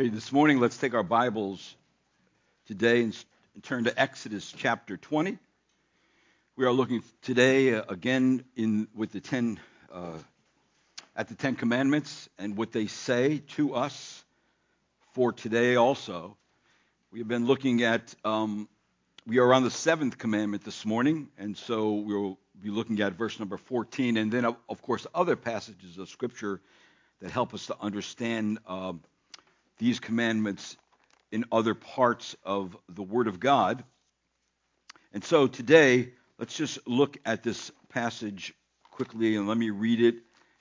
Okay, this morning let's take our Bibles today and turn to Exodus chapter 20. We are looking today uh, again in with the ten uh, at the Ten Commandments and what they say to us for today. Also, we have been looking at um, we are on the seventh commandment this morning, and so we'll be looking at verse number 14, and then of course other passages of Scripture that help us to understand. Uh, these commandments in other parts of the Word of God. And so today, let's just look at this passage quickly and let me read it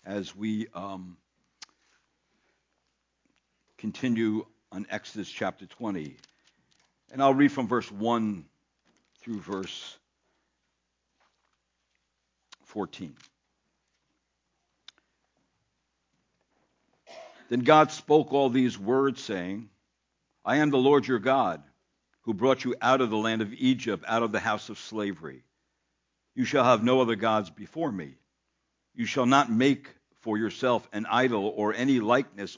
as we um, continue on Exodus chapter 20. And I'll read from verse 1 through verse 14. Then God spoke all these words, saying, I am the Lord your God, who brought you out of the land of Egypt, out of the house of slavery. You shall have no other gods before me. You shall not make for yourself an idol or any likeness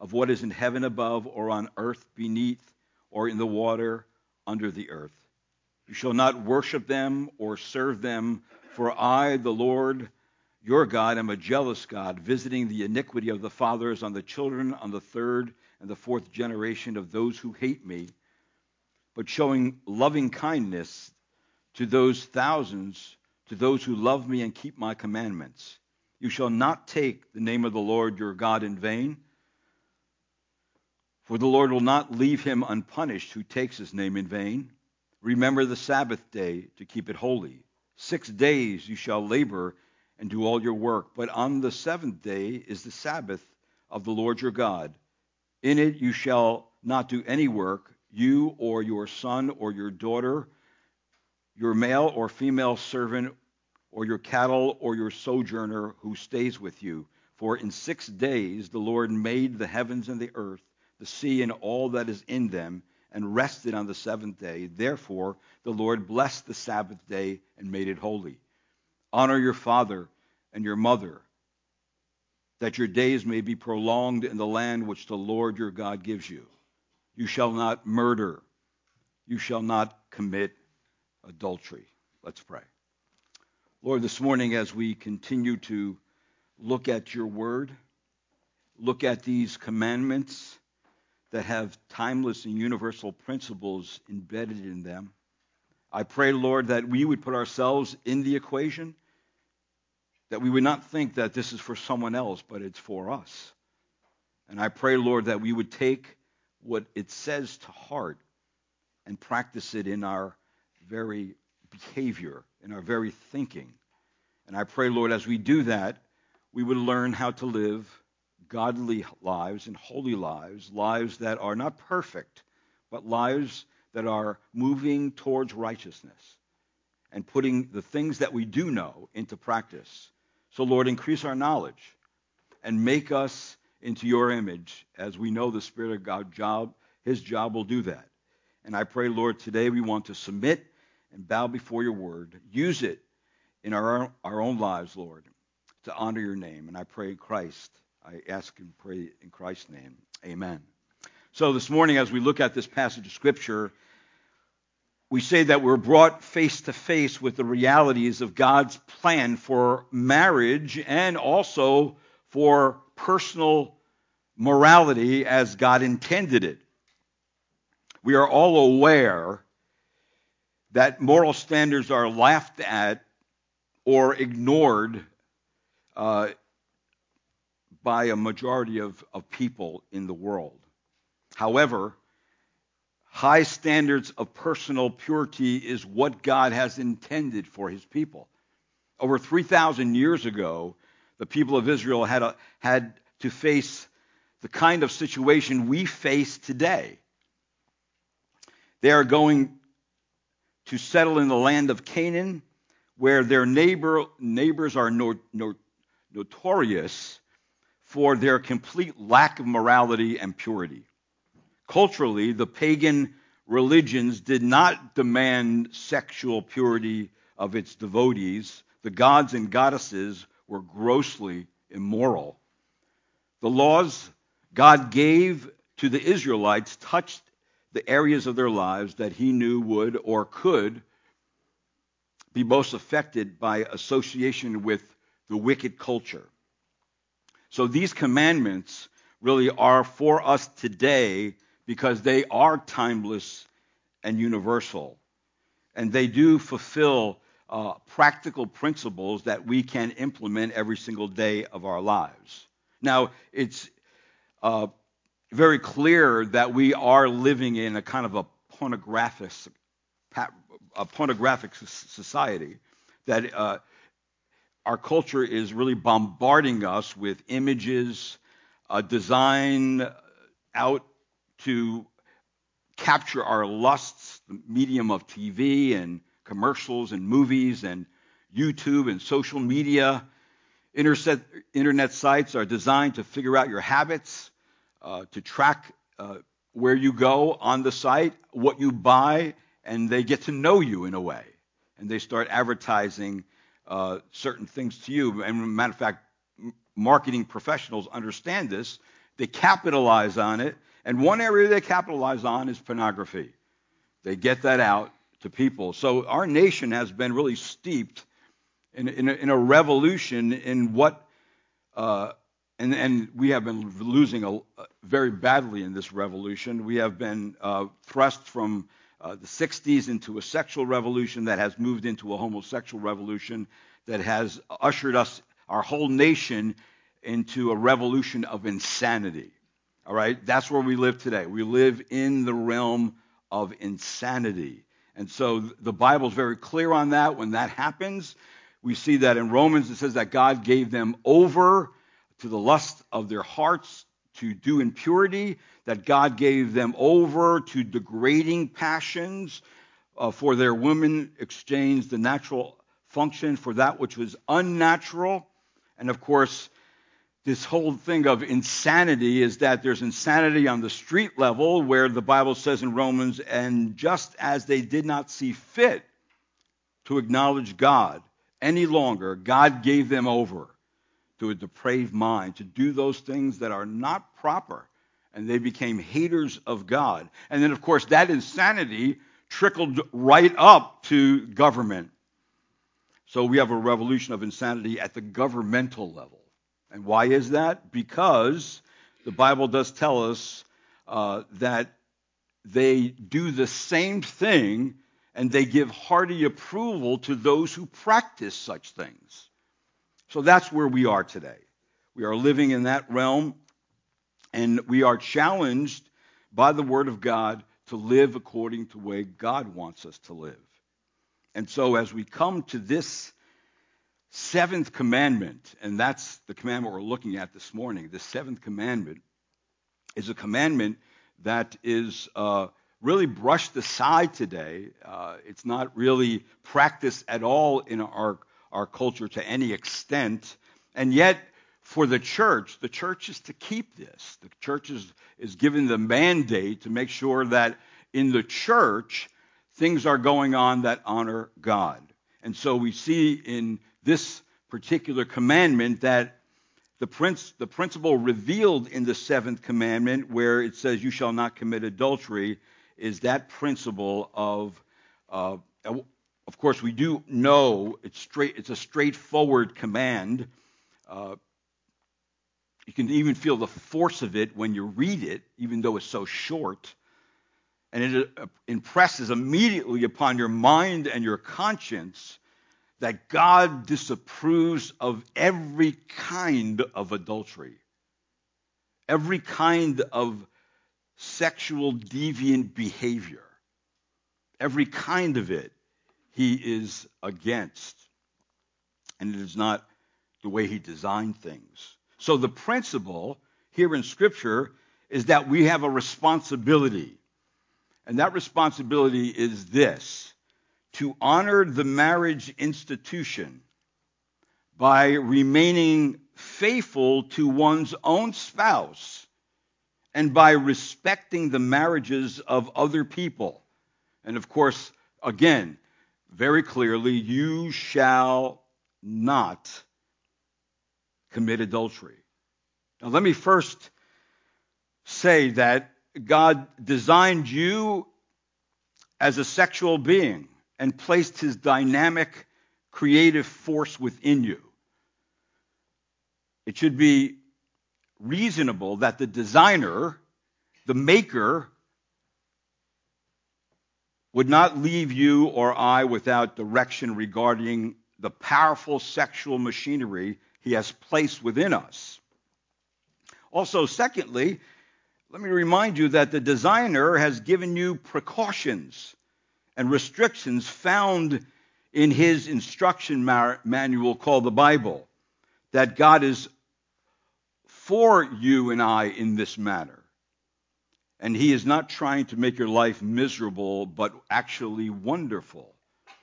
of what is in heaven above, or on earth beneath, or in the water under the earth. You shall not worship them or serve them, for I, the Lord, your God am a jealous God, visiting the iniquity of the fathers on the children, on the third and the fourth generation of those who hate me, but showing loving kindness to those thousands, to those who love me and keep my commandments. You shall not take the name of the Lord your God in vain, for the Lord will not leave him unpunished who takes his name in vain. Remember the Sabbath day to keep it holy. Six days you shall labor and do all your work. But on the seventh day is the Sabbath of the Lord your God. In it you shall not do any work, you or your son or your daughter, your male or female servant, or your cattle or your sojourner who stays with you. For in six days the Lord made the heavens and the earth, the sea and all that is in them, and rested on the seventh day. Therefore the Lord blessed the Sabbath day and made it holy. Honor your father and your mother, that your days may be prolonged in the land which the Lord your God gives you. You shall not murder. You shall not commit adultery. Let's pray. Lord, this morning as we continue to look at your word, look at these commandments that have timeless and universal principles embedded in them, I pray, Lord, that we would put ourselves in the equation that we would not think that this is for someone else, but it's for us. And I pray, Lord, that we would take what it says to heart and practice it in our very behavior, in our very thinking. And I pray, Lord, as we do that, we would learn how to live godly lives and holy lives, lives that are not perfect, but lives that are moving towards righteousness and putting the things that we do know into practice. So, Lord, increase our knowledge and make us into your image as we know the Spirit of God job, his job will do that. And I pray, Lord, today we want to submit and bow before your word. Use it in our, our own lives, Lord, to honor your name. And I pray Christ. I ask and pray in Christ's name. Amen. So this morning, as we look at this passage of Scripture, we say that we're brought face to face with the realities of God's plan for marriage and also for personal morality as God intended it. We are all aware that moral standards are laughed at or ignored uh, by a majority of, of people in the world. However, high standards of personal purity is what God has intended for his people. Over 3,000 years ago, the people of Israel had, a, had to face the kind of situation we face today. They are going to settle in the land of Canaan, where their neighbor, neighbors are no, no, notorious for their complete lack of morality and purity. Culturally, the pagan religions did not demand sexual purity of its devotees. The gods and goddesses were grossly immoral. The laws God gave to the Israelites touched the areas of their lives that he knew would or could be most affected by association with the wicked culture. So these commandments really are for us today because they are timeless and universal. And they do fulfill uh, practical principles that we can implement every single day of our lives. Now, it's uh, very clear that we are living in a kind of a pornographic, a pornographic society, that uh, our culture is really bombarding us with images uh, designed out to capture our lusts, the medium of TV and commercials and movies and YouTube and social media. Internet, sites are designed to figure out your habits, uh, to track uh, where you go on the site, what you buy, and they get to know you in a way. And they start advertising uh, certain things to you. And matter of fact, marketing professionals understand this. They capitalize on it. And one area they capitalize on is pornography. They get that out to people. So our nation has been really steeped in, in, a, in a revolution in what, uh, and, and, we have been losing a, very badly in this revolution. We have been uh, thrust from uh, the 60s into a sexual revolution that has moved into a homosexual revolution that has ushered us, our whole nation, into a revolution of insanity. All right? That's where we live today. We live in the realm of insanity. And so the Bible is very clear on that. When that happens, we see that in Romans it says that God gave them over to the lust of their hearts to do impurity, that God gave them over to degrading passions, uh, for their women exchanged the natural function for that which was unnatural. And of course, this whole thing of insanity is that there's insanity on the street level, where the Bible says in Romans, and just as they did not see fit to acknowledge God any longer, God gave them over to a depraved mind to do those things that are not proper. And they became haters of God. And then, of course, that insanity trickled right up to government. So we have a revolution of insanity at the governmental level. And why is that? Because the Bible does tell us uh, that they do the same thing and they give hearty approval to those who practice such things. So that's where we are today. We are living in that realm, and we are challenged by the Word of God to live according to the way God wants us to live. And so as we come to this seventh commandment, and that's the commandment we're looking at this morning, the seventh commandment is a commandment that is uh, really brushed aside today. Uh, it's not really practiced at all in our our culture to any extent. And yet, for the church, the church is to keep this. The church is, is given the mandate to make sure that in the church, things are going on that honor God. And so we see in this particular commandment that the, prince, the principle revealed in the seventh commandment, where it says, You shall not commit adultery, is that principle of uh, of course, we do know it's, straight, it's a straightforward command. Uh, you can even feel the force of it when you read it, even though it's so short. And it uh, impresses immediately upon your mind and your conscience that God disapproves of every kind of adultery, every kind of sexual deviant behavior, every kind of it he is against. And it is not the way he designed things. So the principle here in Scripture is that we have a responsibility. And that responsibility is this to honor the marriage institution by remaining faithful to one's own spouse and by respecting the marriages of other people. And of course, again, very clearly, you shall not commit adultery. Now, let me first say that God designed you as a sexual being and placed his dynamic creative force within you. It should be reasonable that the designer, the maker, would not leave you or I without direction regarding the powerful sexual machinery he has placed within us. Also, secondly, let me remind you that the designer has given you precautions and restrictions found in his instruction manual called the Bible, that God is for you and I in this matter. And he is not trying to make your life miserable, but actually wonderful.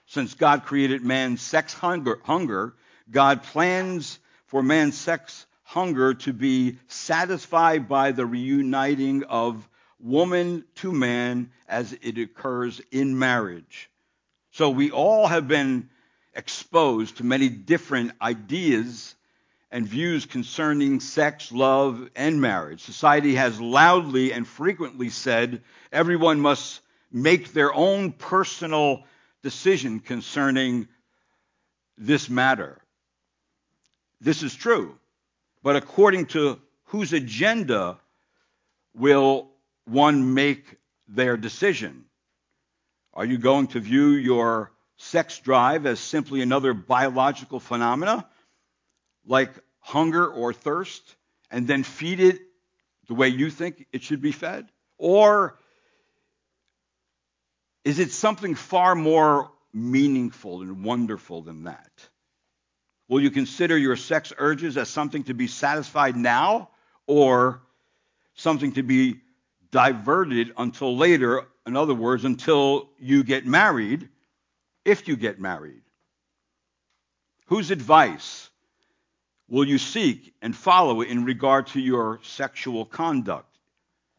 Since God created man's sex hunger, hunger God plans for man's sex hunger to be satisfied by the reuniting of woman to man as it occurs in marriage. So we all have been exposed to many different ideas and views concerning sex, love, and marriage. Society has loudly and frequently said everyone must make their own personal decision concerning this matter. This is true. But according to whose agenda will one make their decision? Are you going to view your sex drive as simply another biological phenomena like hunger or thirst and then feed it the way you think it should be fed? Or is it something far more meaningful and wonderful than that? Will you consider your sex urges as something to be satisfied now or something to be diverted until later? In other words, until you get married, if you get married. Whose advice will you seek and follow in regard to your sexual conduct?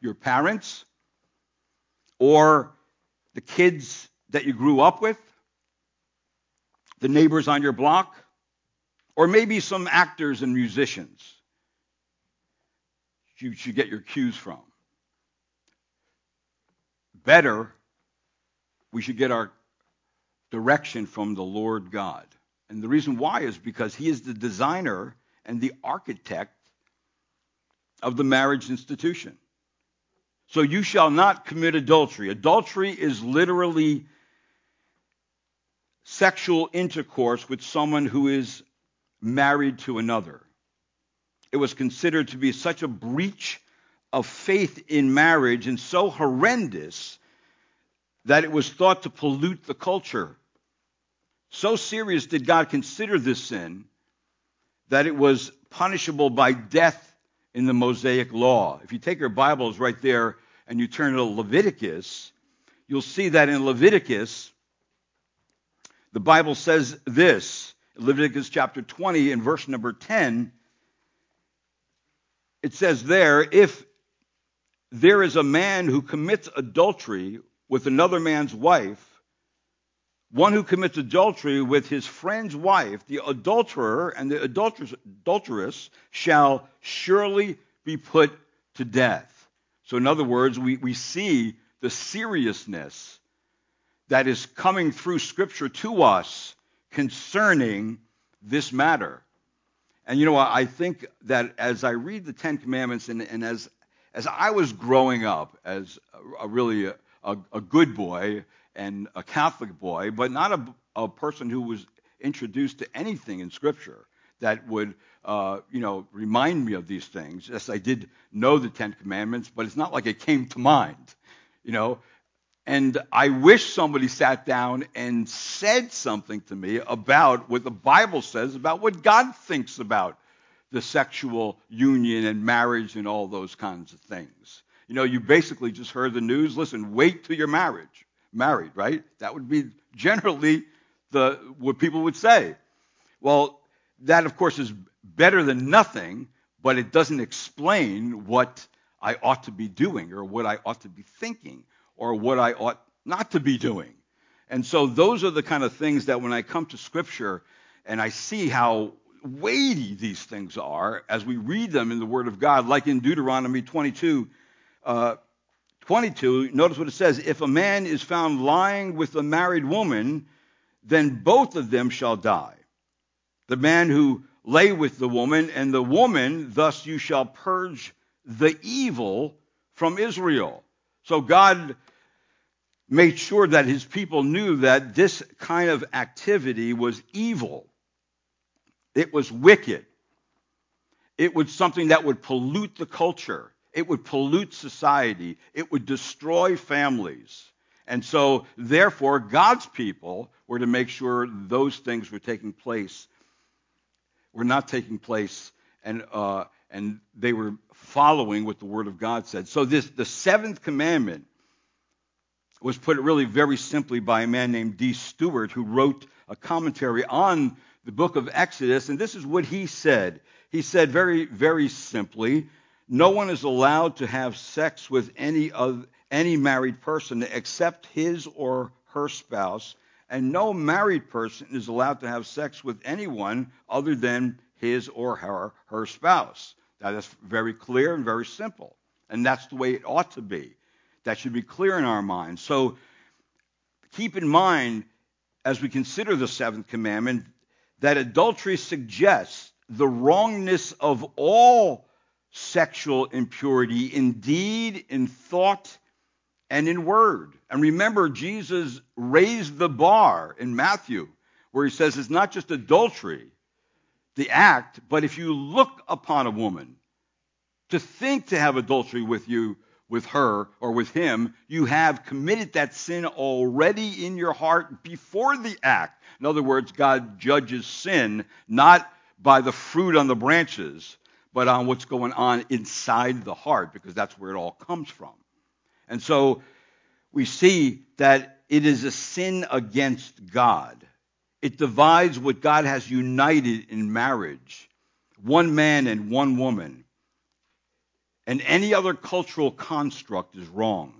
Your parents or the kids that you grew up with? The neighbors on your block? Or maybe some actors and musicians you should get your cues from. Better, we should get our direction from the Lord God. And the reason why is because He is the designer and the architect of the marriage institution. So you shall not commit adultery. Adultery is literally sexual intercourse with someone who is married to another. It was considered to be such a breach of faith in marriage and so horrendous that it was thought to pollute the culture. So serious did God consider this sin that it was punishable by death in the Mosaic law. If you take your Bibles right there and you turn to Leviticus, you'll see that in Leviticus, the Bible says this Leviticus chapter 20 and verse number 10, it says there, if there is a man who commits adultery with another man's wife, one who commits adultery with his friend's wife, the adulterer and the adulteress, adulteress shall surely be put to death. So, in other words, we, we see the seriousness that is coming through Scripture to us concerning this matter. And you know, I think that as I read the Ten Commandments and, and as, as I was growing up as a, a really a, a, a, good boy and a Catholic boy, but not a, person who was introduced to anything in Scripture that would, uh, you know, remind me of these things. Yes, I did know the Ten Commandments, but it's not like it came to mind. You know, and I wish somebody sat down and said something to me about what the Bible says about what God thinks about the sexual union and marriage and all those kinds of things. You know, you basically just heard the news. Listen, wait till you're marriage, married, right? That would be generally the what people would say. Well, that of course is better than nothing, but it doesn't explain what I ought to be doing or what I ought to be thinking or what I ought not to be doing. And so those are the kind of things that when I come to Scripture and I see how weighty these things are as we read them in the Word of God, like in Deuteronomy 22 uh, 22, notice what it says If a man is found lying with a married woman, then both of them shall die. The man who lay with the woman, and the woman, thus you shall purge the evil from Israel. So God made sure that his people knew that this kind of activity was evil. It was wicked. It was something that would pollute the culture. It would pollute society. It would destroy families. And so, therefore, God's people were to make sure those things were taking place, were not taking place, and, uh, and they were following what the Word of God said. So, this, the seventh commandment was put really very simply by a man named D. Stuart, who wrote a commentary on the book of Exodus. And this is what he said. He said very, very simply no one is allowed to have sex with any, of, any married person except his or her spouse, and no married person is allowed to have sex with anyone other than his or her, her spouse. That's very clear and very simple. And that's the way it ought to be. That should be clear in our minds. So keep in mind, as we consider the seventh commandment, that adultery suggests the wrongness of all sexual impurity in deed, in thought, and in word. And remember, Jesus raised the bar in Matthew, where he says it's not just adultery, the act, but if you look upon a woman to think to have adultery with you, with her or with him, you have committed that sin already in your heart before the act. In other words, God judges sin not by the fruit on the branches, but on what's going on inside the heart, because that's where it all comes from. And so we see that it is a sin against God. It divides what God has united in marriage one man and one woman and any other cultural construct is wrong.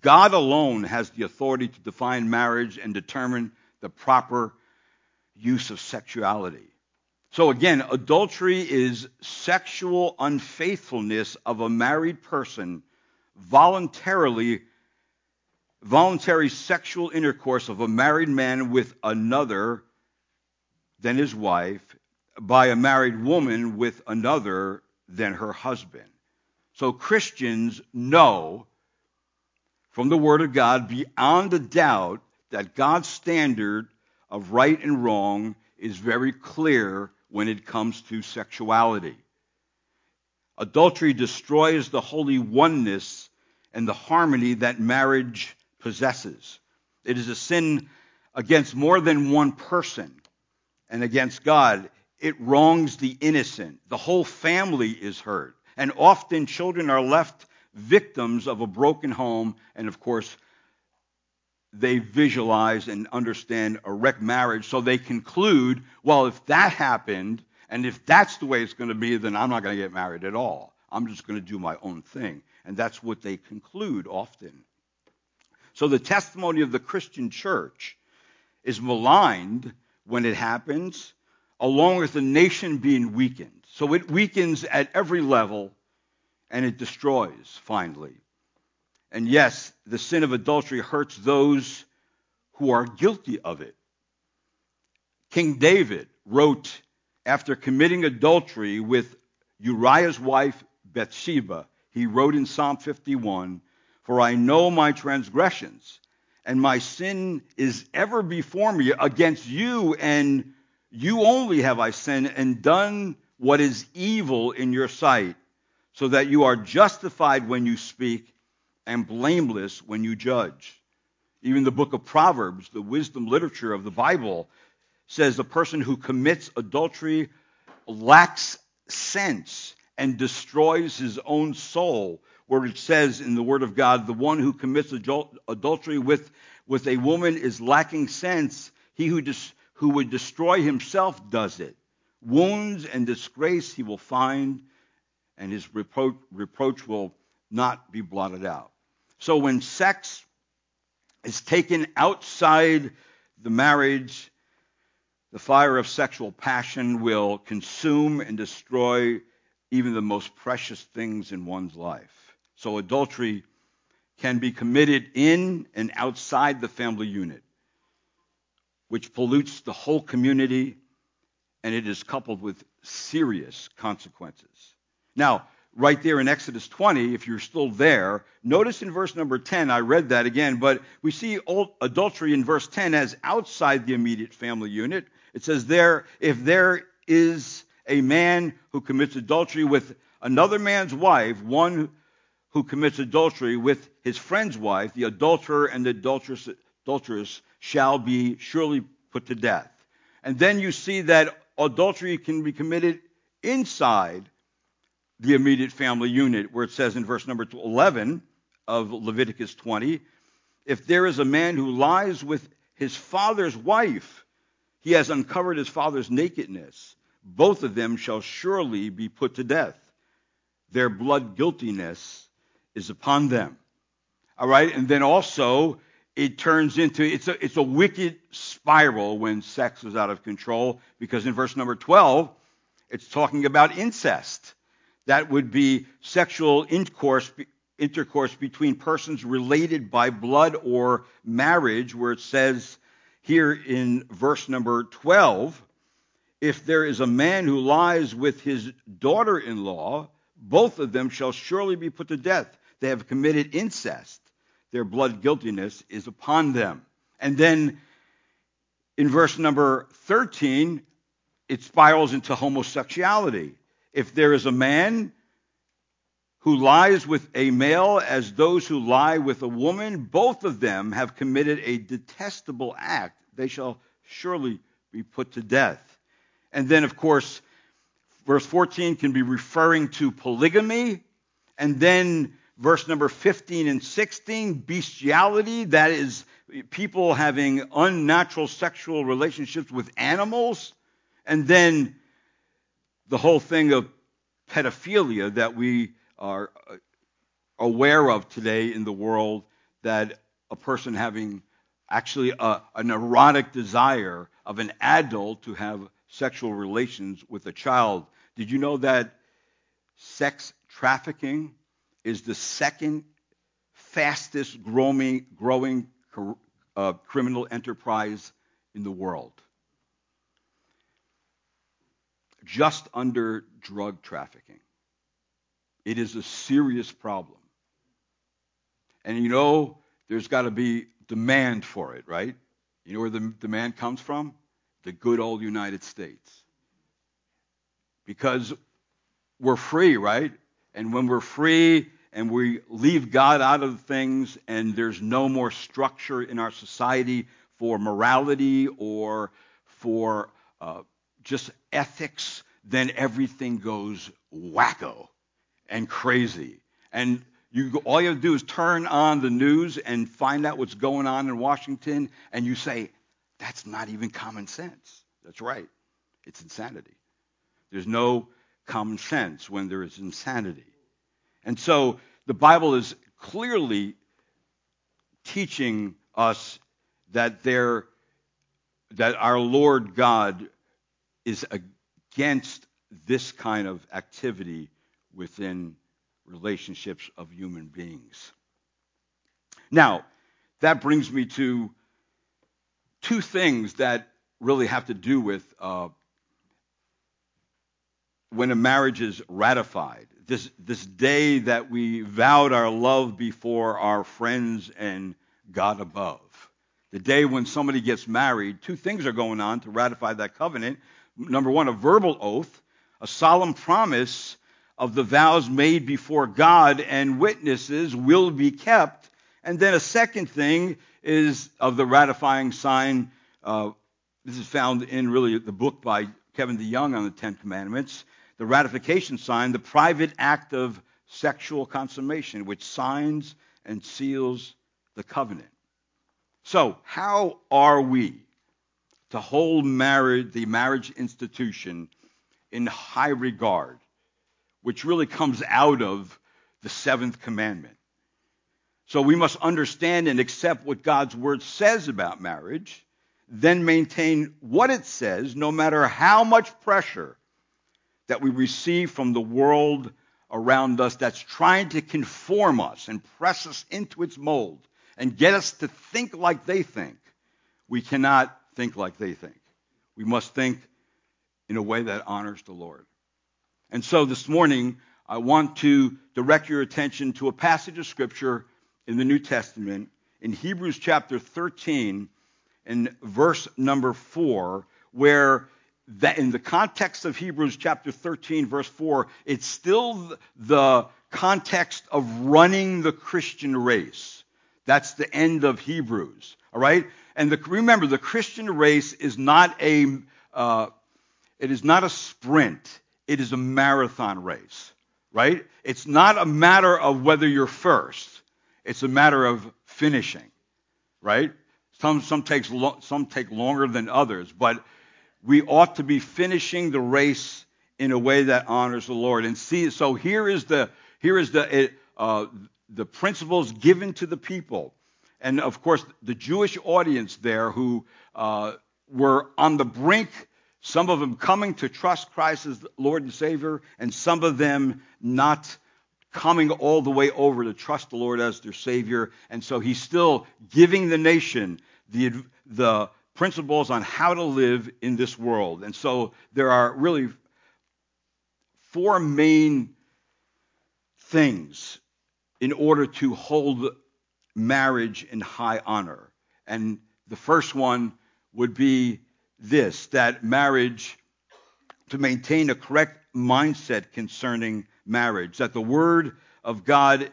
God alone has the authority to define marriage and determine the proper use of sexuality. So again, adultery is sexual unfaithfulness of a married person voluntarily voluntary sexual intercourse of a married man with another than his wife by a married woman with another than her husband. So Christians know from the Word of God beyond a doubt that God's standard of right and wrong is very clear when it comes to sexuality. Adultery destroys the holy oneness and the harmony that marriage possesses. It is a sin against more than one person and against God. It wrongs the innocent. The whole family is hurt. And often children are left victims of a broken home, and of course, they visualize and understand a wrecked marriage, so they conclude, well, if that happened, and if that's the way it's going to be, then I'm not going to get married at all. I'm just going to do my own thing. And that's what they conclude often. So the testimony of the Christian church is maligned when it happens, along with the nation being weakened. So it weakens at every level and it destroys finally. And yes, the sin of adultery hurts those who are guilty of it. King David wrote after committing adultery with Uriah's wife Bathsheba, he wrote in Psalm 51 For I know my transgressions, and my sin is ever before me. Against you and you only have I sinned and done what is evil in your sight, so that you are justified when you speak and blameless when you judge. Even the book of Proverbs, the wisdom literature of the Bible, says the person who commits adultery lacks sense and destroys his own soul. Where it says in the Word of God, the one who commits adultery with, with a woman is lacking sense. He who, dis, who would destroy himself does it. Wounds and disgrace he will find, and his reproach, reproach will not be blotted out. So when sex is taken outside the marriage, the fire of sexual passion will consume and destroy even the most precious things in one's life. So adultery can be committed in and outside the family unit, which pollutes the whole community, and it is coupled with serious consequences. Now, right there in Exodus 20, if you're still there, notice in verse number 10, I read that again, but we see adultery in verse 10 as outside the immediate family unit. It says there, if there is a man who commits adultery with another man's wife, one who commits adultery with his friend's wife, the adulterer and the adulteress, adulteress shall be surely put to death. And then you see that adultery can be committed inside the immediate family unit, where it says in verse number 11 of Leviticus 20, if there is a man who lies with his father's wife, he has uncovered his father's nakedness. Both of them shall surely be put to death. Their blood guiltiness is upon them. All right, and then also it turns into it's a it's a wicked spiral when sex is out of control because in verse number 12 it's talking about incest that would be sexual intercourse, intercourse between persons related by blood or marriage, where it says here in verse number 12, if there is a man who lies with his daughter in law, both of them shall surely be put to death. They have committed incest. Their blood guiltiness is upon them. And then in verse number 13, it spirals into homosexuality if there is a man who lies with a male as those who lie with a woman, both of them have committed a detestable act. They shall surely be put to death. And then, of course, verse 14 can be referring to polygamy. And then verse number 15 and 16, bestiality, that is people having unnatural sexual relationships with animals. And then the whole thing of pedophilia that we are uh, aware of today in the world that a person having actually a, an erotic desire of an adult to have sexual relations with a child. Did you know that sex trafficking is the second fastest growing, growing uh, criminal enterprise in the world? just under drug trafficking. It is a serious problem. And you know, there's got to be demand for it, right? You know where the demand comes from? The good old United States. Because we're free, right? And when we're free and we leave God out of things and there's no more structure in our society for morality or for uh, just ethics, then everything goes wacko and crazy. And you, all you have to do is turn on the news and find out what's going on in Washington, and you say, that's not even common sense. That's right. It's insanity. There's no common sense when there is insanity. And so the Bible is clearly teaching us that there that our Lord God is against this kind of activity within relationships of human beings. Now, that brings me to two things that really have to do with uh, when a marriage is ratified. This, this day that we vowed our love before our friends and God above. The day when somebody gets married, two things are going on to ratify that covenant number one, a verbal oath, a solemn promise of the vows made before God and witnesses will be kept. And then a second thing is of the ratifying sign. Uh, this is found in really the book by Kevin DeYoung on the Ten Commandments. The ratification sign, the private act of sexual consummation, which signs and seals the covenant. So, how are we to hold marriage, the marriage institution in high regard, which really comes out of the seventh commandment. So we must understand and accept what God's word says about marriage, then maintain what it says, no matter how much pressure that we receive from the world around us that's trying to conform us and press us into its mold and get us to think like they think, we cannot think like they think. We must think in a way that honors the Lord. And so this morning, I want to direct your attention to a passage of Scripture in the New Testament in Hebrews chapter 13 and verse number 4, where that in the context of Hebrews chapter 13, verse 4, it's still the context of running the Christian race. That's the end of Hebrews. All right? And the, remember, the Christian race is not a uh, it is not a sprint. It is a marathon race. Right? It's not a matter of whether you're first. It's a matter of finishing. Right? Some some takes lo- some take longer than others, but we ought to be finishing the race in a way that honors the Lord. And see, so here is the here is the uh, the principles given to the people, and of course the Jewish audience there who uh, were on the brink. Some of them coming to trust Christ as Lord and Savior, and some of them not coming all the way over to trust the Lord as their Savior. And so he's still giving the nation the, the principles on how to live in this world. And so there are really four main things in order to hold marriage in high honor. And the first one would be this that marriage, to maintain a correct mindset concerning marriage, that the Word of God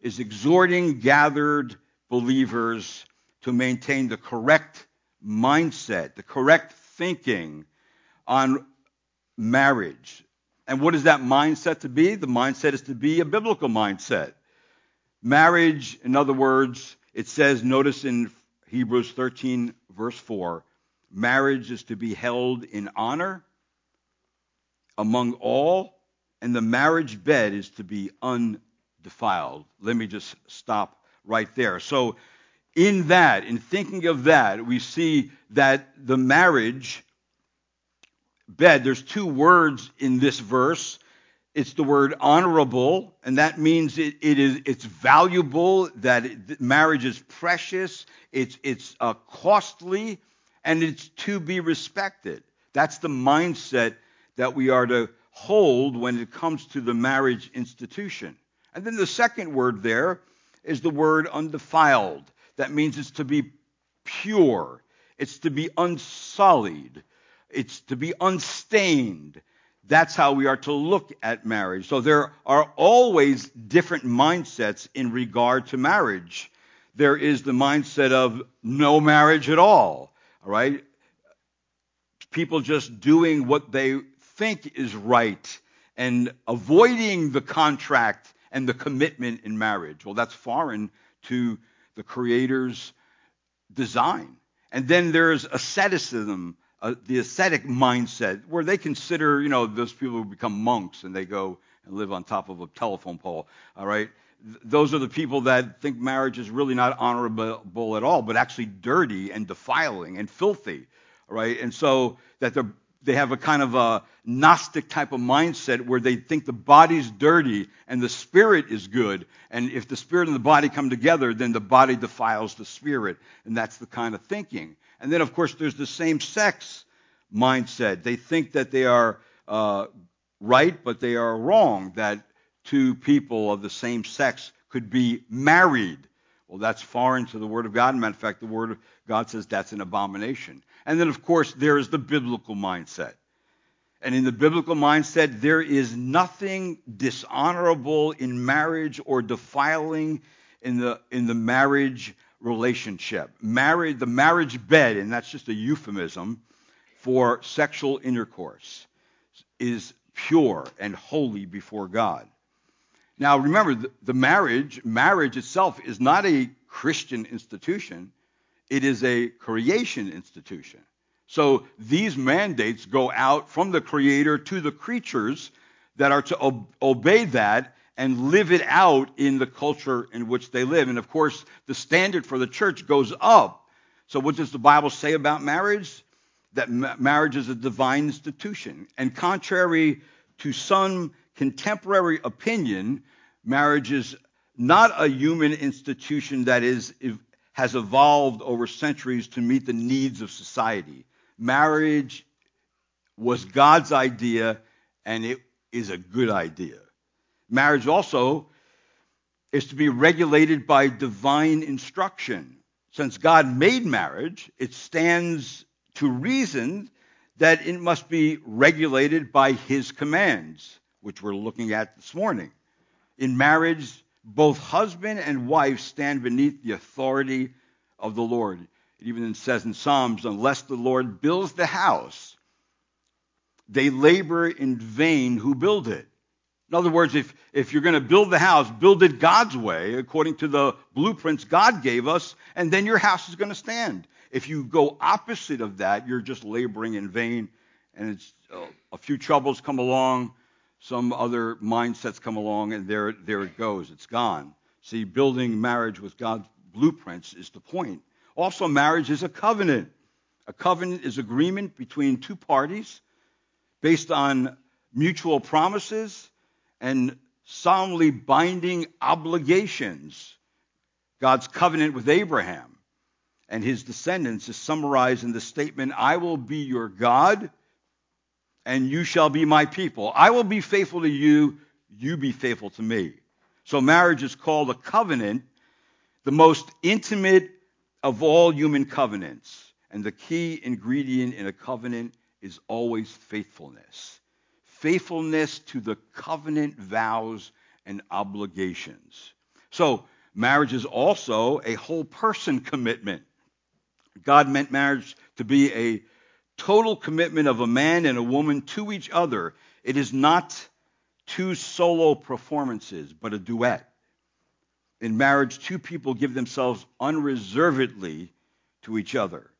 is exhorting gathered believers to maintain the correct mindset, the correct thinking on marriage. And what is that mindset to be? The mindset is to be a biblical mindset. Marriage, in other words, it says, notice in Hebrews 13, verse 4, marriage is to be held in honor among all, and the marriage bed is to be undefiled. Let me just stop right there. So in that, in thinking of that, we see that the marriage bed, there's two words in this verse. It's the word honorable, and that means it, it is it's valuable, that it, marriage is precious, it's it's uh, costly, and it's to be respected. That's the mindset that we are to hold when it comes to the marriage institution. And then the second word there is the word undefiled. That means it's to be pure, it's to be unsullied, it's to be unstained. That's how we are to look at marriage. So there are always different mindsets in regard to marriage. There is the mindset of no marriage at all, all right? People just doing what they think is right and avoiding the contract and the commitment in marriage. Well, that's foreign to the Creator's design. And then there's asceticism, uh, the ascetic mindset, where they consider, you know, those people who become monks and they go and live on top of a telephone pole. All right? Those are the people that think marriage is really not honorable at all, but actually dirty and defiling and filthy. All right? And so that they're they have a kind of a Gnostic type of mindset where they think the body's dirty and the spirit is good. And if the spirit and the body come together, then the body defiles the spirit. And that's the kind of thinking. And then, of course, there's the same sex mindset. They think that they are uh, right, but they are wrong, that two people of the same sex could be married. Well, that's foreign to the Word of God. Matter of fact, the Word of God says that's an abomination. And then, of course, there is the biblical mindset. And in the biblical mindset, there is nothing dishonorable in marriage or defiling in the, in the marriage relationship. Married, the marriage bed, and that's just a euphemism for sexual intercourse, is pure and holy before God. Now, remember, the, marriage, marriage itself is not a Christian institution. It is a creation institution. So these mandates go out from the Creator to the creatures that are to ob- obey that and live it out in the culture in which they live. And of course, the standard for the church goes up. So what does the Bible say about marriage? That ma- marriage is a divine institution. And contrary to some contemporary opinion, marriage is not a human institution that is has evolved over centuries to meet the needs of society. Marriage was God's idea and it is a good idea. Marriage also is to be regulated by divine instruction. Since God made marriage, it stands to reason that it must be regulated by his commands, which we're looking at this morning. In marriage, both husband and wife stand beneath the authority of the Lord. It even says in Psalms, unless the Lord builds the house, they labor in vain who build it. In other words, if, if you're going to build the house, build it God's way, according to the blueprints God gave us, and then your house is going to stand. If you go opposite of that, you're just laboring in vain, and it's uh, a few troubles come along, some other mindsets come along, and there, there it goes. It's gone. See, building marriage with God's blueprints is the point. Also, marriage is a covenant. A covenant is agreement between two parties based on mutual promises and solemnly binding obligations. God's covenant with Abraham and his descendants is summarized in the statement I will be your God, and you shall be my people. I will be faithful to you, you be faithful to me. So marriage is called a covenant, the most intimate of all human covenants. And the key ingredient in a covenant is always faithfulness faithfulness to the covenant vows and obligations. So, marriage is also a whole person commitment. God meant marriage to be a total commitment of a man and a woman to each other. It is not two solo performances, but a duet. In marriage, two people give themselves unreservedly to each other.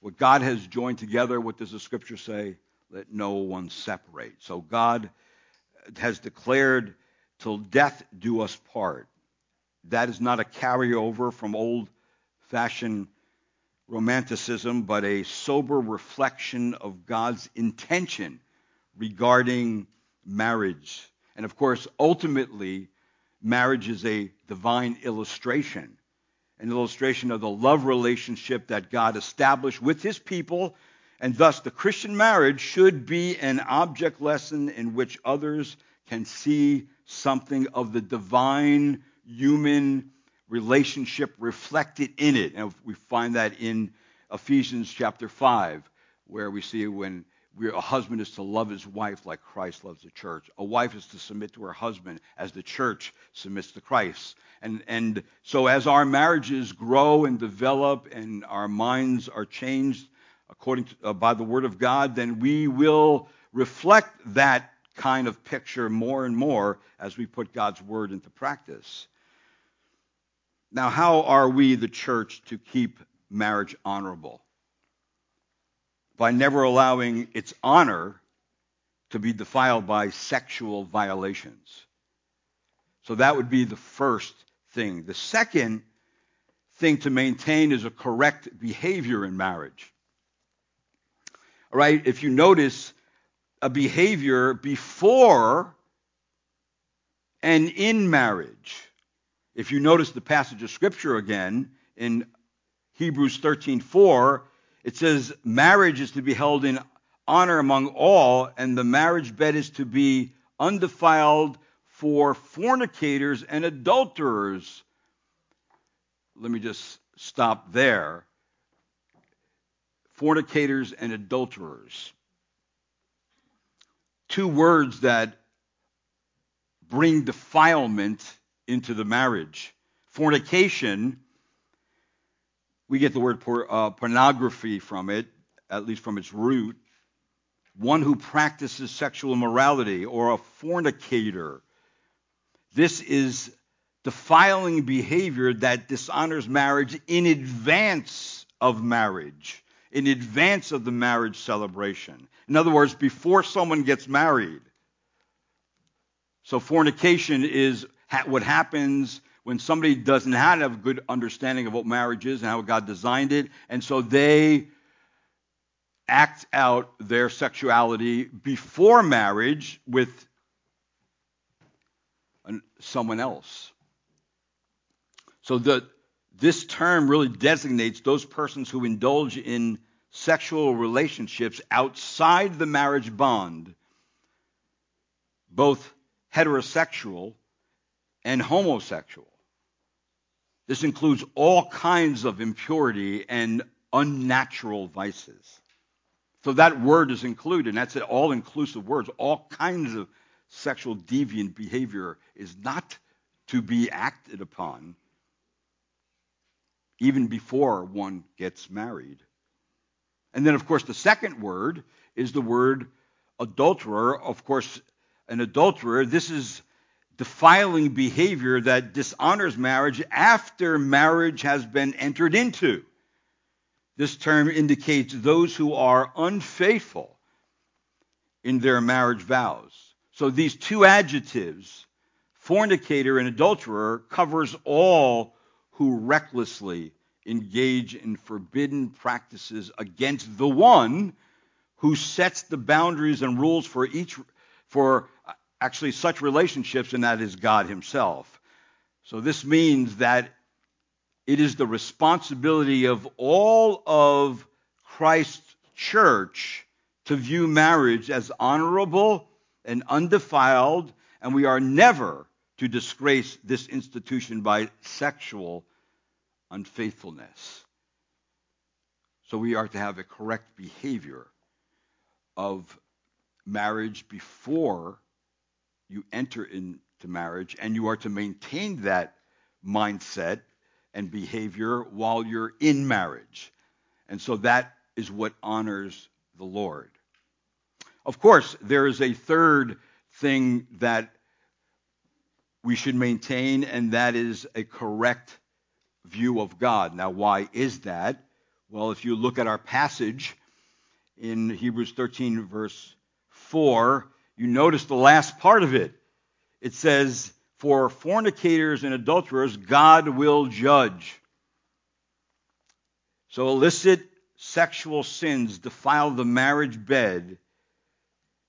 What God has joined together, what does the scripture say? let no one separate. So God has declared, till death do us part. That is not a carryover from old fashioned romanticism, but a sober reflection of God's intention regarding marriage. And of course, ultimately, marriage is a divine illustration, an illustration of the love relationship that God established with his people and thus, the Christian marriage should be an object lesson in which others can see something of the divine human relationship reflected in it. And we find that in Ephesians chapter 5, where we see when a husband is to love his wife like Christ loves the church. A wife is to submit to her husband as the church submits to Christ. And, and so as our marriages grow and develop and our minds are changed according to, uh, by the Word of God, then we will reflect that kind of picture more and more as we put God's Word into practice. Now, how are we, the church, to keep marriage honorable? By never allowing its honor to be defiled by sexual violations. So that would be the first thing. The second thing to maintain is a correct behavior in marriage. All right, if you notice a behavior before and in marriage, if you notice the passage of scripture again in Hebrews 13:4, it says marriage is to be held in honor among all, and the marriage bed is to be undefiled for fornicators and adulterers. Let me just stop there fornicators and adulterers. Two words that bring defilement into the marriage. Fornication, we get the word por- uh, pornography from it, at least from its root. One who practices sexual immorality or a fornicator. This is defiling behavior that dishonors marriage in advance of marriage in advance of the marriage celebration. In other words, before someone gets married. So fornication is what happens when somebody doesn't have a good understanding of what marriage is and how God designed it, and so they act out their sexuality before marriage with someone else. So the, this term really designates those persons who indulge in sexual relationships outside the marriage bond, both heterosexual and homosexual. This includes all kinds of impurity and unnatural vices. So that word is included, and that's an all inclusive word. All kinds of sexual deviant behavior is not to be acted upon even before one gets married. And then, of course, the second word is the word adulterer. Of course, an adulterer, this is defiling behavior that dishonors marriage after marriage has been entered into. This term indicates those who are unfaithful in their marriage vows. So these two adjectives, fornicator and adulterer, covers all who recklessly engage in forbidden practices against the one who sets the boundaries and rules for each for actually such relationships and that is God himself. So this means that it is the responsibility of all of Christ's church to view marriage as honorable and undefiled, and we are never to disgrace this institution by sexual unfaithfulness. So we are to have a correct behavior of marriage before you enter into marriage, and you are to maintain that mindset and behavior while you're in marriage. And so that is what honors the Lord. Of course, there is a third thing that we should maintain, and that is a correct view of God. Now, why is that? Well, if you look at our passage in Hebrews 13, verse 4, you notice the last part of it. It says, for fornicators and adulterers, God will judge. So illicit sexual sins defile the marriage bed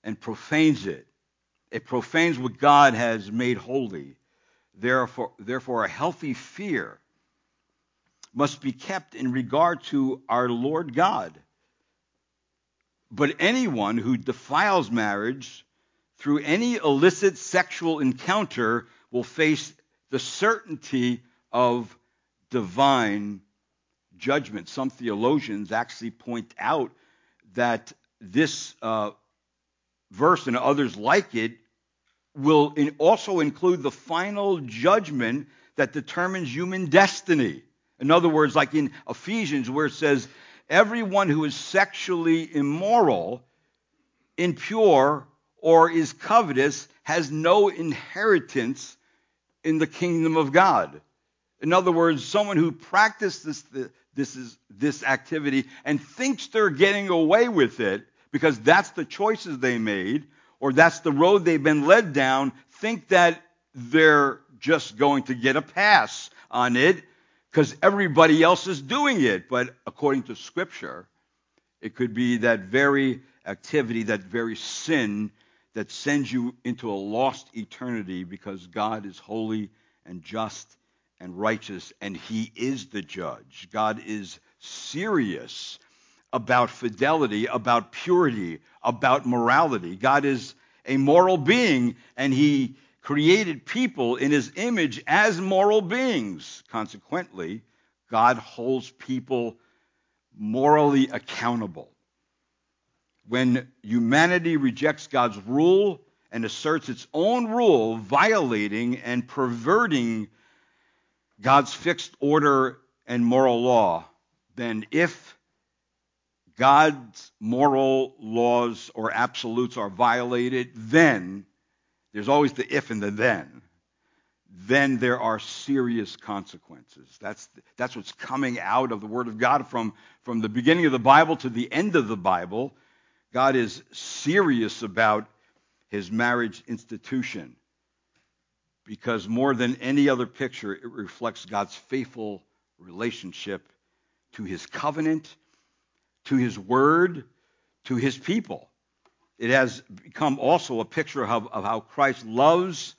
and profanes it. It profanes what God has made holy. Therefore, therefore, a healthy fear must be kept in regard to our Lord God. But anyone who defiles marriage through any illicit sexual encounter will face the certainty of divine judgment. Some theologians actually point out that this uh, verse and others like it will in also include the final judgment that determines human destiny. In other words, like in Ephesians, where it says, everyone who is sexually immoral, impure, or is covetous has no inheritance in the kingdom of God. In other words, someone who practices this, this, is, this activity and thinks they're getting away with it because that's the choices they made or that's the road they've been led down, think that they're just going to get a pass on it because everybody else is doing it. But according to Scripture, it could be that very activity, that very sin that sends you into a lost eternity because God is holy and just and righteous and he is the judge. God is serious about fidelity, about purity, about morality. God is a moral being and he created people in his image as moral beings. Consequently, God holds people morally accountable when humanity rejects God's rule and asserts its own rule, violating and perverting God's fixed order and moral law, then if God's moral laws or absolutes are violated, then there's always the if and the then. Then there are serious consequences. That's, that's what's coming out of the Word of God from, from the beginning of the Bible to the end of the Bible. God is serious about his marriage institution because more than any other picture, it reflects God's faithful relationship to his covenant, to his word, to his people. It has become also a picture of, of how Christ loves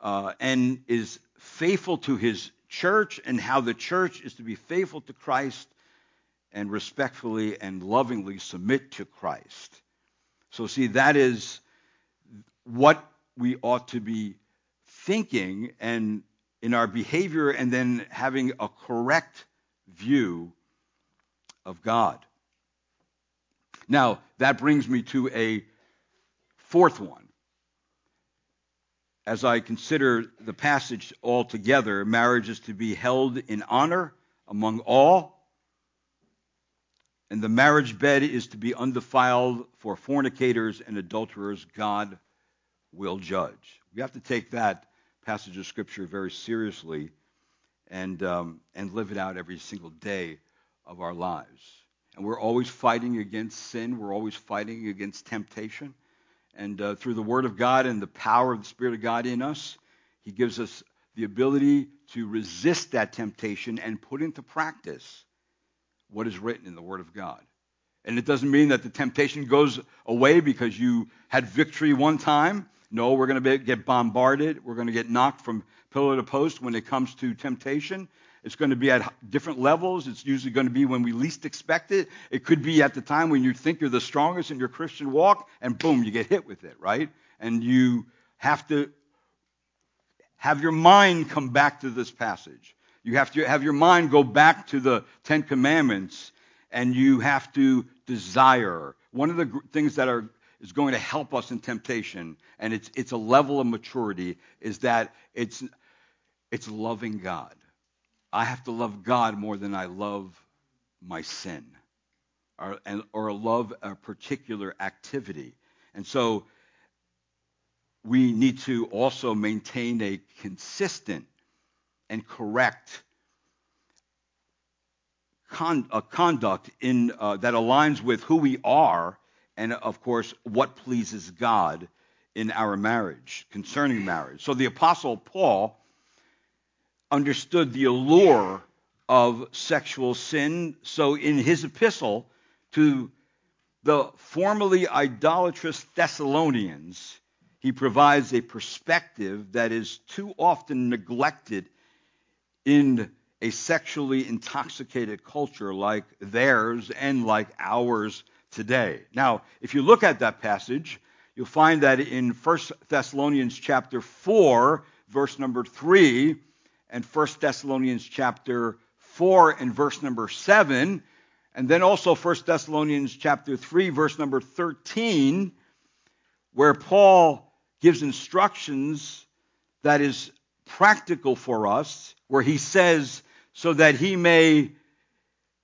uh, and is faithful to his church and how the church is to be faithful to Christ and respectfully and lovingly submit to Christ. So, see, that is what we ought to be thinking and in our behavior and then having a correct view of God. Now, that brings me to a fourth one. As I consider the passage altogether, marriage is to be held in honor among all, and the marriage bed is to be undefiled for fornicators and adulterers. God will judge. We have to take that passage of Scripture very seriously and, um, and live it out every single day of our lives. And we're always fighting against sin, we're always fighting against temptation. And uh, through the Word of God and the power of the Spirit of God in us, He gives us the ability to resist that temptation and put into practice what is written in the Word of God. And it doesn't mean that the temptation goes away because you had victory one time. No, we're going to get bombarded. We're going to get knocked from pillar to post when it comes to temptation. It's going to be at different levels. It's usually going to be when we least expect it. It could be at the time when you think you're the strongest in your Christian walk, and boom, you get hit with it, right? And you have to have your mind come back to this passage. You have to have your mind go back to the Ten Commandments, and you have to desire. One of the things that are is going to help us in temptation, and it's it's a level of maturity, is that it's it's loving God. I have to love God more than I love my sin or, or love a particular activity. And so we need to also maintain a consistent and correct con- conduct in, uh, that aligns with who we are and, of course, what pleases God in our marriage, concerning marriage. So the Apostle Paul understood the allure of sexual sin. So in his epistle to the formerly idolatrous Thessalonians, he provides a perspective that is too often neglected in a sexually intoxicated culture like theirs and like ours today. Now, if you look at that passage, you'll find that in 1 Thessalonians chapter 4, verse number 3, and 1 Thessalonians chapter 4 and verse number 7, and then also 1 Thessalonians chapter 3 verse number 13 where Paul gives instructions that is practical for us where he says so that he may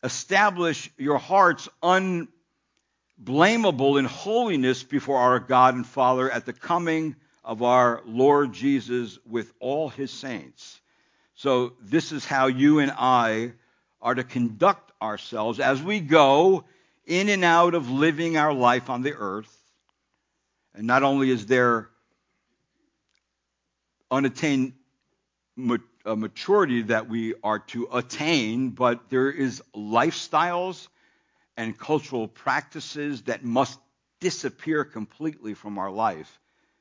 establish your hearts unblameable in holiness before our God and Father at the coming of our Lord Jesus with all his saints. So, this is how you and I are to conduct ourselves as we go in and out of living our life on the earth. And not only is there unattained maturity that we are to attain, but there is lifestyles and cultural practices that must disappear completely from our life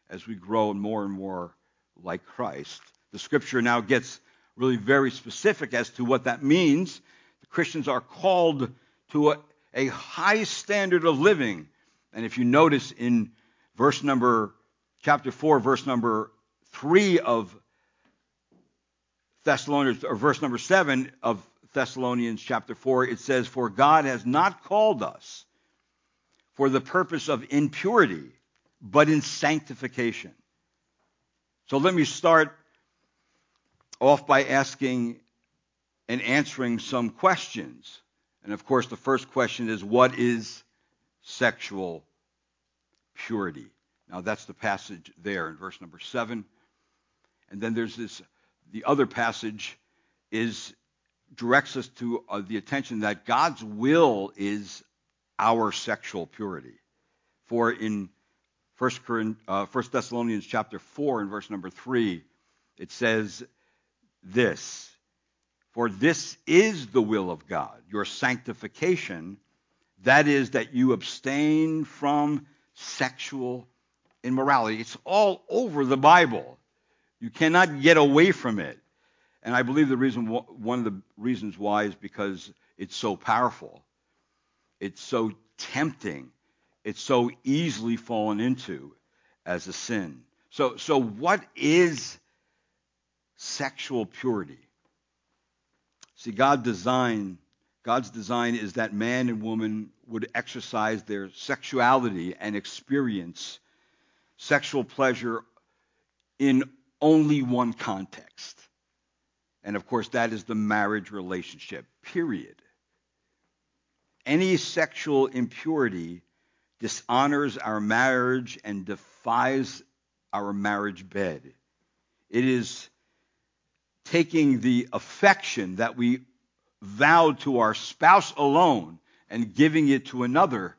as we grow more and more like Christ. The scripture now gets really very specific as to what that means. The Christians are called to a, a high standard of living. And if you notice in verse number, chapter 4, verse number 3 of Thessalonians, or verse number 7 of Thessalonians chapter 4, it says, For God has not called us for the purpose of impurity, but in sanctification. So let me start off by asking and answering some questions. And of course, the first question is what is sexual purity? Now, that's the passage there in verse number 7. And then there's this, the other passage is directs us to uh, the attention that God's will is our sexual purity. For in 1, uh, 1 Thessalonians chapter 4 and verse number 3, it says, this. For this is the will of God, your sanctification, that is, that you abstain from sexual immorality. It's all over the Bible. You cannot get away from it. And I believe the reason, one of the reasons why is because it's so powerful. It's so tempting. It's so easily fallen into as a sin. So, so what is sexual purity? See, God designed, God's design is that man and woman would exercise their sexuality and experience sexual pleasure in only one context. And of course, that is the marriage relationship, period. Any sexual impurity dishonors our marriage and defies our marriage bed. It is taking the affection that we vowed to our spouse alone and giving it to another.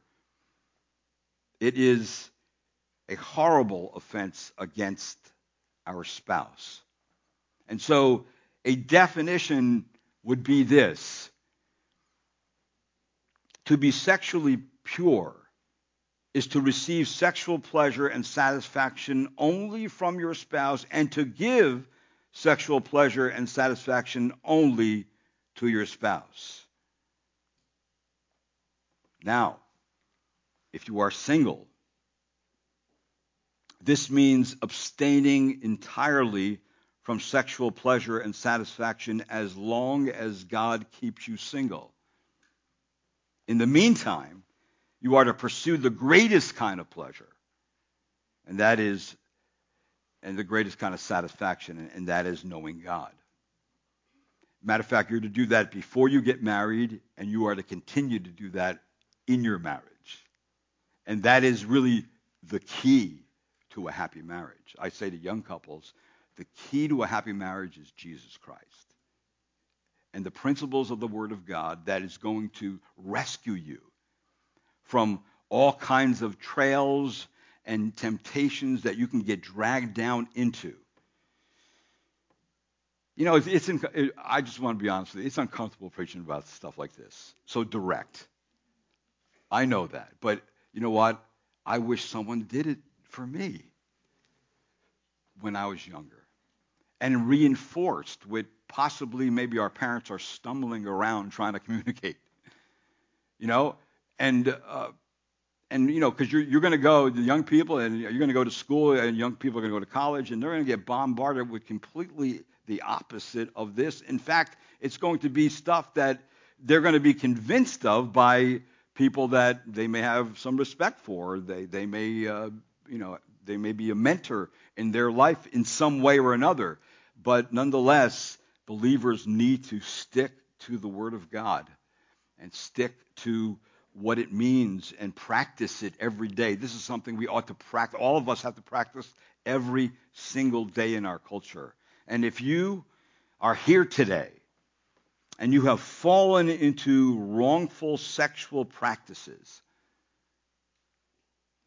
It is a horrible offense against our spouse. And so a definition would be this to be sexually pure is to receive sexual pleasure and satisfaction only from your spouse and to give sexual pleasure and satisfaction only to your spouse. Now, if you are single, this means abstaining entirely from sexual pleasure and satisfaction as long as God keeps you single. In the meantime, you are to pursue the greatest kind of pleasure, and that is, and the greatest kind of satisfaction, and that is knowing God. Matter of fact, you're to do that before you get married, and you are to continue to do that in your marriage. And that is really the key to a happy marriage. I say to young couples, the key to a happy marriage is Jesus Christ. And the principles of the Word of God that is going to rescue you from all kinds of trails and temptations that you can get dragged down into. You know, it's, it's it, I just want to be honest with you. It's uncomfortable preaching about stuff like this. So direct. I know that. But you know what? I wish someone did it for me when I was younger and reinforced with possibly maybe our parents are stumbling around trying to communicate. You know, and uh, and you know, because you're you're going to go, the young people, and you're going to go to school, and young people are going to go to college, and they're going to get bombarded with completely the opposite of this. In fact, it's going to be stuff that they're going to be convinced of by people that they may have some respect for. They they may uh, you know they may be a mentor in their life in some way or another. But nonetheless, believers need to stick to the Word of God and stick to what it means and practice it every day. This is something we ought to practice. All of us have to practice every single day in our culture. And if you are here today and you have fallen into wrongful sexual practices,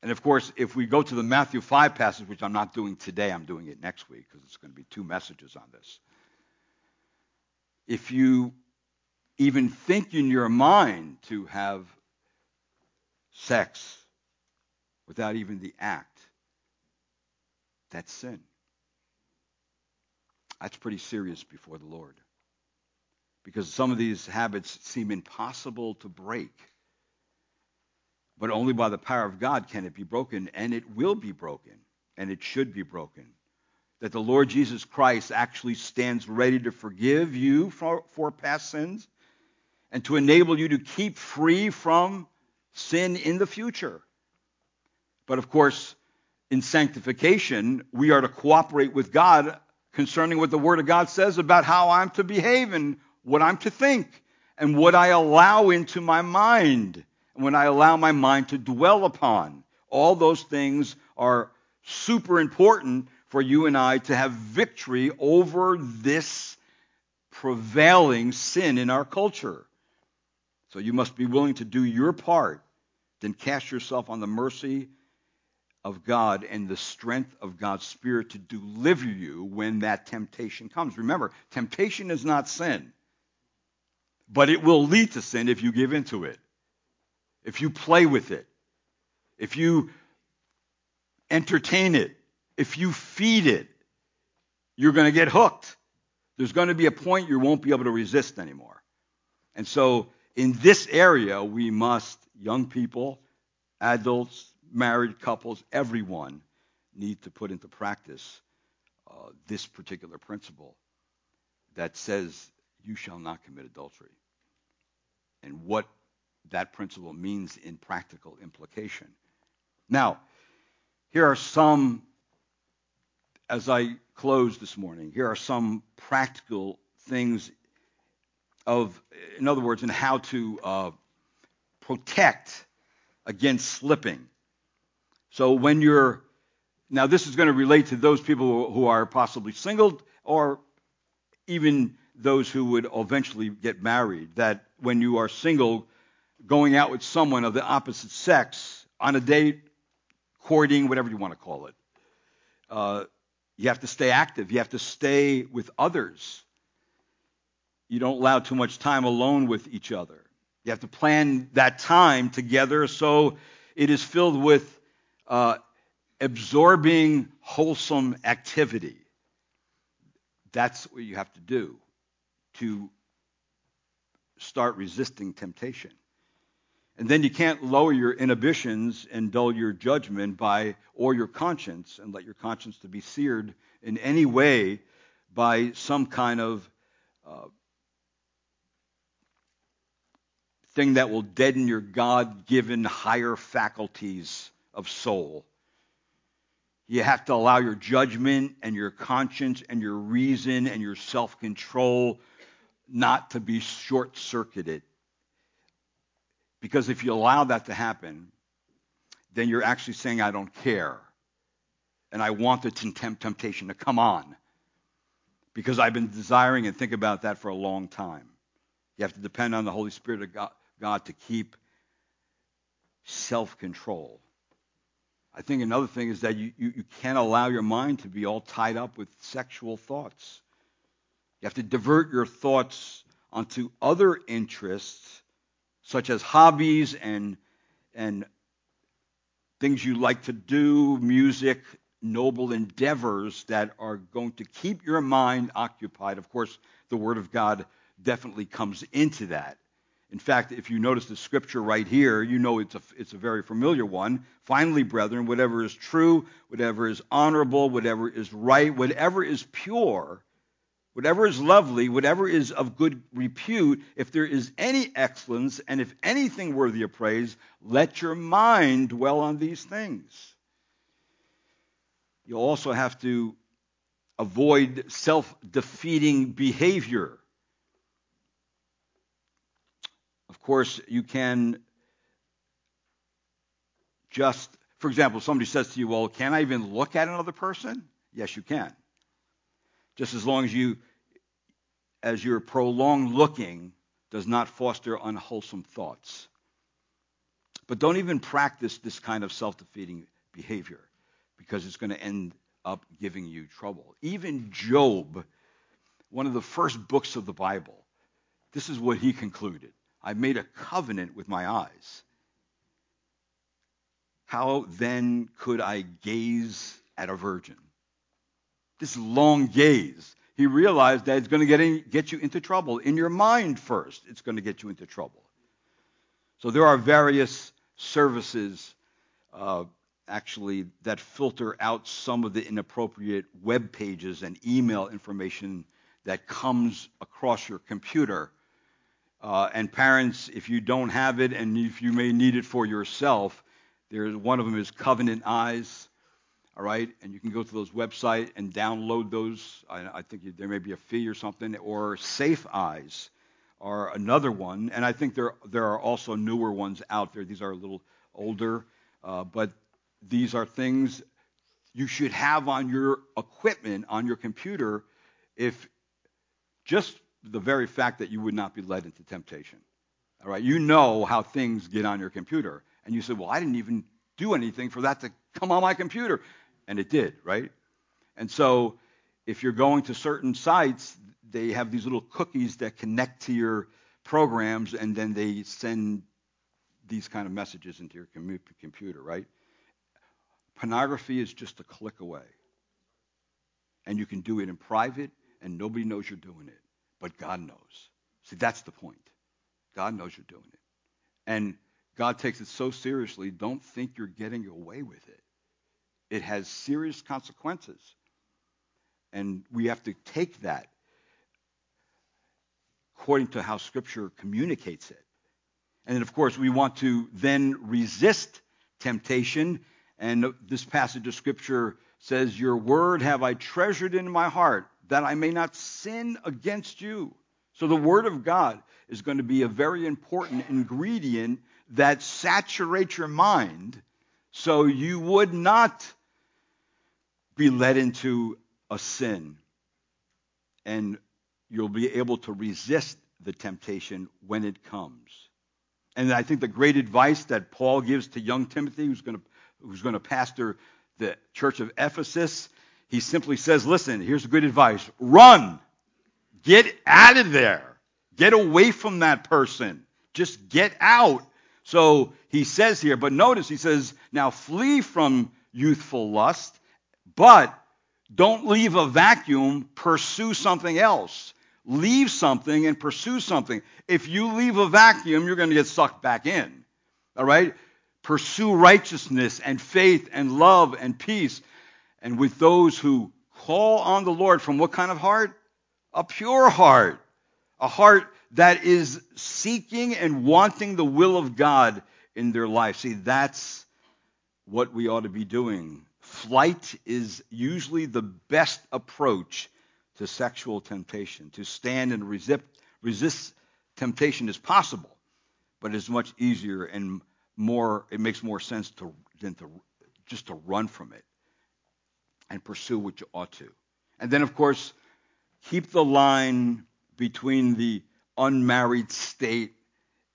and of course, if we go to the Matthew 5 passage, which I'm not doing today, I'm doing it next week because it's going to be two messages on this. If you even think in your mind to have sex without even the act, that's sin. That's pretty serious before the Lord. Because some of these habits seem impossible to break. But only by the power of God can it be broken, and it will be broken, and it should be broken. That the Lord Jesus Christ actually stands ready to forgive you for, for past sins and to enable you to keep free from sin in the future. But of course, in sanctification, we are to cooperate with God concerning what the Word of God says about how I'm to behave and what I'm to think and what I allow into my mind when I allow my mind to dwell upon. All those things are super important for you and I to have victory over this prevailing sin in our culture. So you must be willing to do your part, then cast yourself on the mercy of God and the strength of God's Spirit to deliver you when that temptation comes. Remember, temptation is not sin, but it will lead to sin if you give into it if you play with it, if you entertain it, if you feed it, you're going to get hooked. There's going to be a point you won't be able to resist anymore. And so, in this area, we must, young people, adults, married couples, everyone, need to put into practice uh, this particular principle that says, You shall not commit adultery. And what that principle means in practical implication. Now, here are some, as I close this morning, here are some practical things of, in other words, in how to uh, protect against slipping. So when you're, now this is going to relate to those people who are possibly single or even those who would eventually get married, that when you are single, going out with someone of the opposite sex on a date, courting, whatever you want to call it, uh, you have to stay active. You have to stay with others. You don't allow too much time alone with each other. You have to plan that time together so it is filled with uh, absorbing wholesome activity. That's what you have to do to start resisting temptation. And then you can't lower your inhibitions and dull your judgment by or your conscience and let your conscience to be seared in any way by some kind of uh, thing that will deaden your God-given higher faculties of soul. You have to allow your judgment and your conscience and your reason and your self-control not to be short-circuited because if you allow that to happen, then you're actually saying, I don't care. And I want the temptation to come on. Because I've been desiring and think about that for a long time. You have to depend on the Holy Spirit of God, God to keep self control. I think another thing is that you, you, you, can't allow your mind to be all tied up with sexual thoughts. You have to divert your thoughts onto other interests such as hobbies and, and things you like to do, music, noble endeavors that are going to keep your mind occupied. Of course, the Word of God definitely comes into that. In fact, if you notice the scripture right here, you know it's a, it's a very familiar one. Finally, brethren, whatever is true, whatever is honorable, whatever is right, whatever is pure, whatever is lovely, whatever is of good repute, if there is any excellence, and if anything worthy of praise, let your mind dwell on these things. You'll also have to avoid self defeating behavior. Of course, you can just, for example, somebody says to you, Well, can I even look at another person? Yes, you can just as long as you, as your prolonged looking does not foster unwholesome thoughts. But don't even practice this kind of self defeating behavior because it's going to end up giving you trouble. Even Job, one of the first books of the Bible, this is what he concluded I made a covenant with my eyes. How then could I gaze at a virgin? This long gaze, he realized that it's going to get, in, get you into trouble. In your mind first, it's going to get you into trouble. So there are various services, uh, actually, that filter out some of the inappropriate web pages and email information that comes across your computer. Uh, and parents, if you don't have it and if you may need it for yourself, there's one of them is Covenant Eyes all right? And you can go to those website and download those. I, I think there may be a fee or something, or Safe Eyes are another one. And I think there there are also newer ones out there. These are a little older, uh, but these are things you should have on your equipment on your computer, if just the very fact that you would not be led into temptation. All right, you know how things get on your computer, and you say, "Well, I didn't even do anything for that to come on my computer." And it did, right? And so if you're going to certain sites, they have these little cookies that connect to your programs, and then they send these kind of messages into your computer, right? Pornography is just a click away. And you can do it in private, and nobody knows you're doing it. But God knows. See, that's the point. God knows you're doing it. And God takes it so seriously, don't think you're getting away with it. It has serious consequences. And we have to take that according to how Scripture communicates it. And then, of course, we want to then resist temptation. And this passage of Scripture says, Your word have I treasured in my heart, that I may not sin against you. So the word of God is going to be a very important ingredient that saturates your mind so you would not be led into a sin. And you'll be able to resist the temptation when it comes. And I think the great advice that Paul gives to young Timothy, who's going to, who's going to pastor the church of Ephesus, he simply says, listen, here's good advice. Run. Get out of there. Get away from that person. Just get out. So he says here, but notice he says, now flee from youthful lust, but don't leave a vacuum, pursue something else. Leave something and pursue something. If you leave a vacuum, you're going to get sucked back in. All right? Pursue righteousness and faith and love and peace. And with those who call on the Lord from what kind of heart? A pure heart. A heart that is seeking and wanting the will of God in their life. See, that's what we ought to be doing. Flight is usually the best approach to sexual temptation. To stand and resist, resist temptation is possible, but it's much easier and more, it makes more sense to, than to just to run from it and pursue what you ought to. And then, of course, keep the line between the unmarried state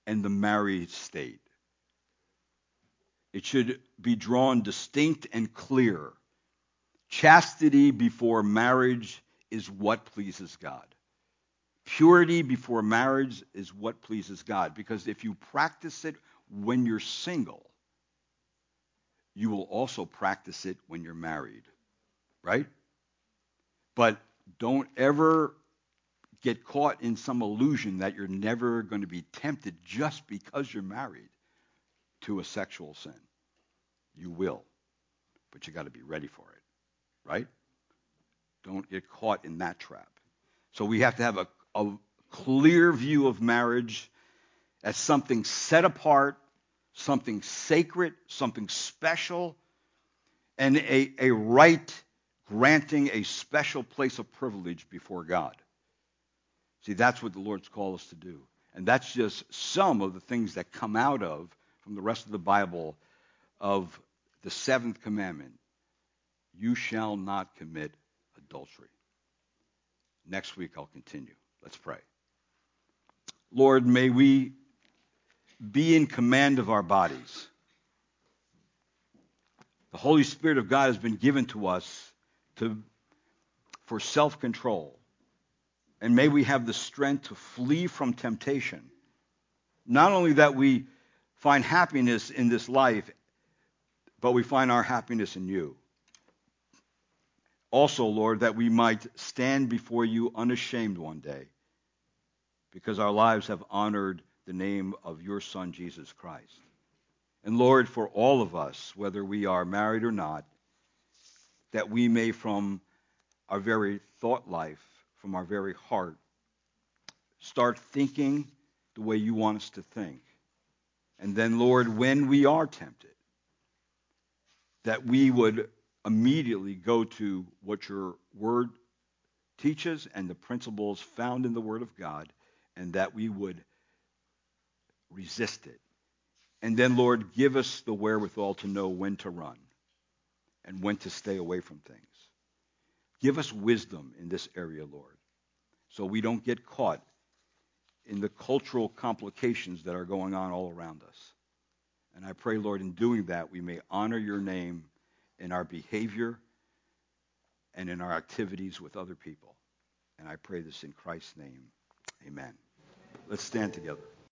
and the married state. It should be drawn distinct and clear. Chastity before marriage is what pleases God. Purity before marriage is what pleases God. Because if you practice it when you're single, you will also practice it when you're married. Right? But don't ever get caught in some illusion that you're never going to be tempted just because you're married to a sexual sin. You will. But you got to be ready for it. Right? Don't get caught in that trap. So we have to have a, a clear view of marriage as something set apart, something sacred, something special, and a, a right granting a special place of privilege before God. See, that's what the Lord's called us to do. And that's just some of the things that come out of, from the rest of the Bible, of the seventh commandment you shall not commit adultery. Next week, I'll continue. Let's pray. Lord, may we be in command of our bodies. The Holy Spirit of God has been given to us to, for self control. And may we have the strength to flee from temptation. Not only that we find happiness in this life, but we find our happiness in you. Also, Lord, that we might stand before you unashamed one day, because our lives have honored the name of your Son, Jesus Christ. And Lord, for all of us, whether we are married or not, that we may, from our very thought life, from our very heart, start thinking the way you want us to think. And then, Lord, when we are tempted, that we would immediately go to what your word teaches and the principles found in the word of God, and that we would resist it. And then, Lord, give us the wherewithal to know when to run and when to stay away from things. Give us wisdom in this area, Lord, so we don't get caught in the cultural complications that are going on all around us. And I pray, Lord, in doing that, we may honor your name in our behavior and in our activities with other people. And I pray this in Christ's name. Amen. Let's stand together.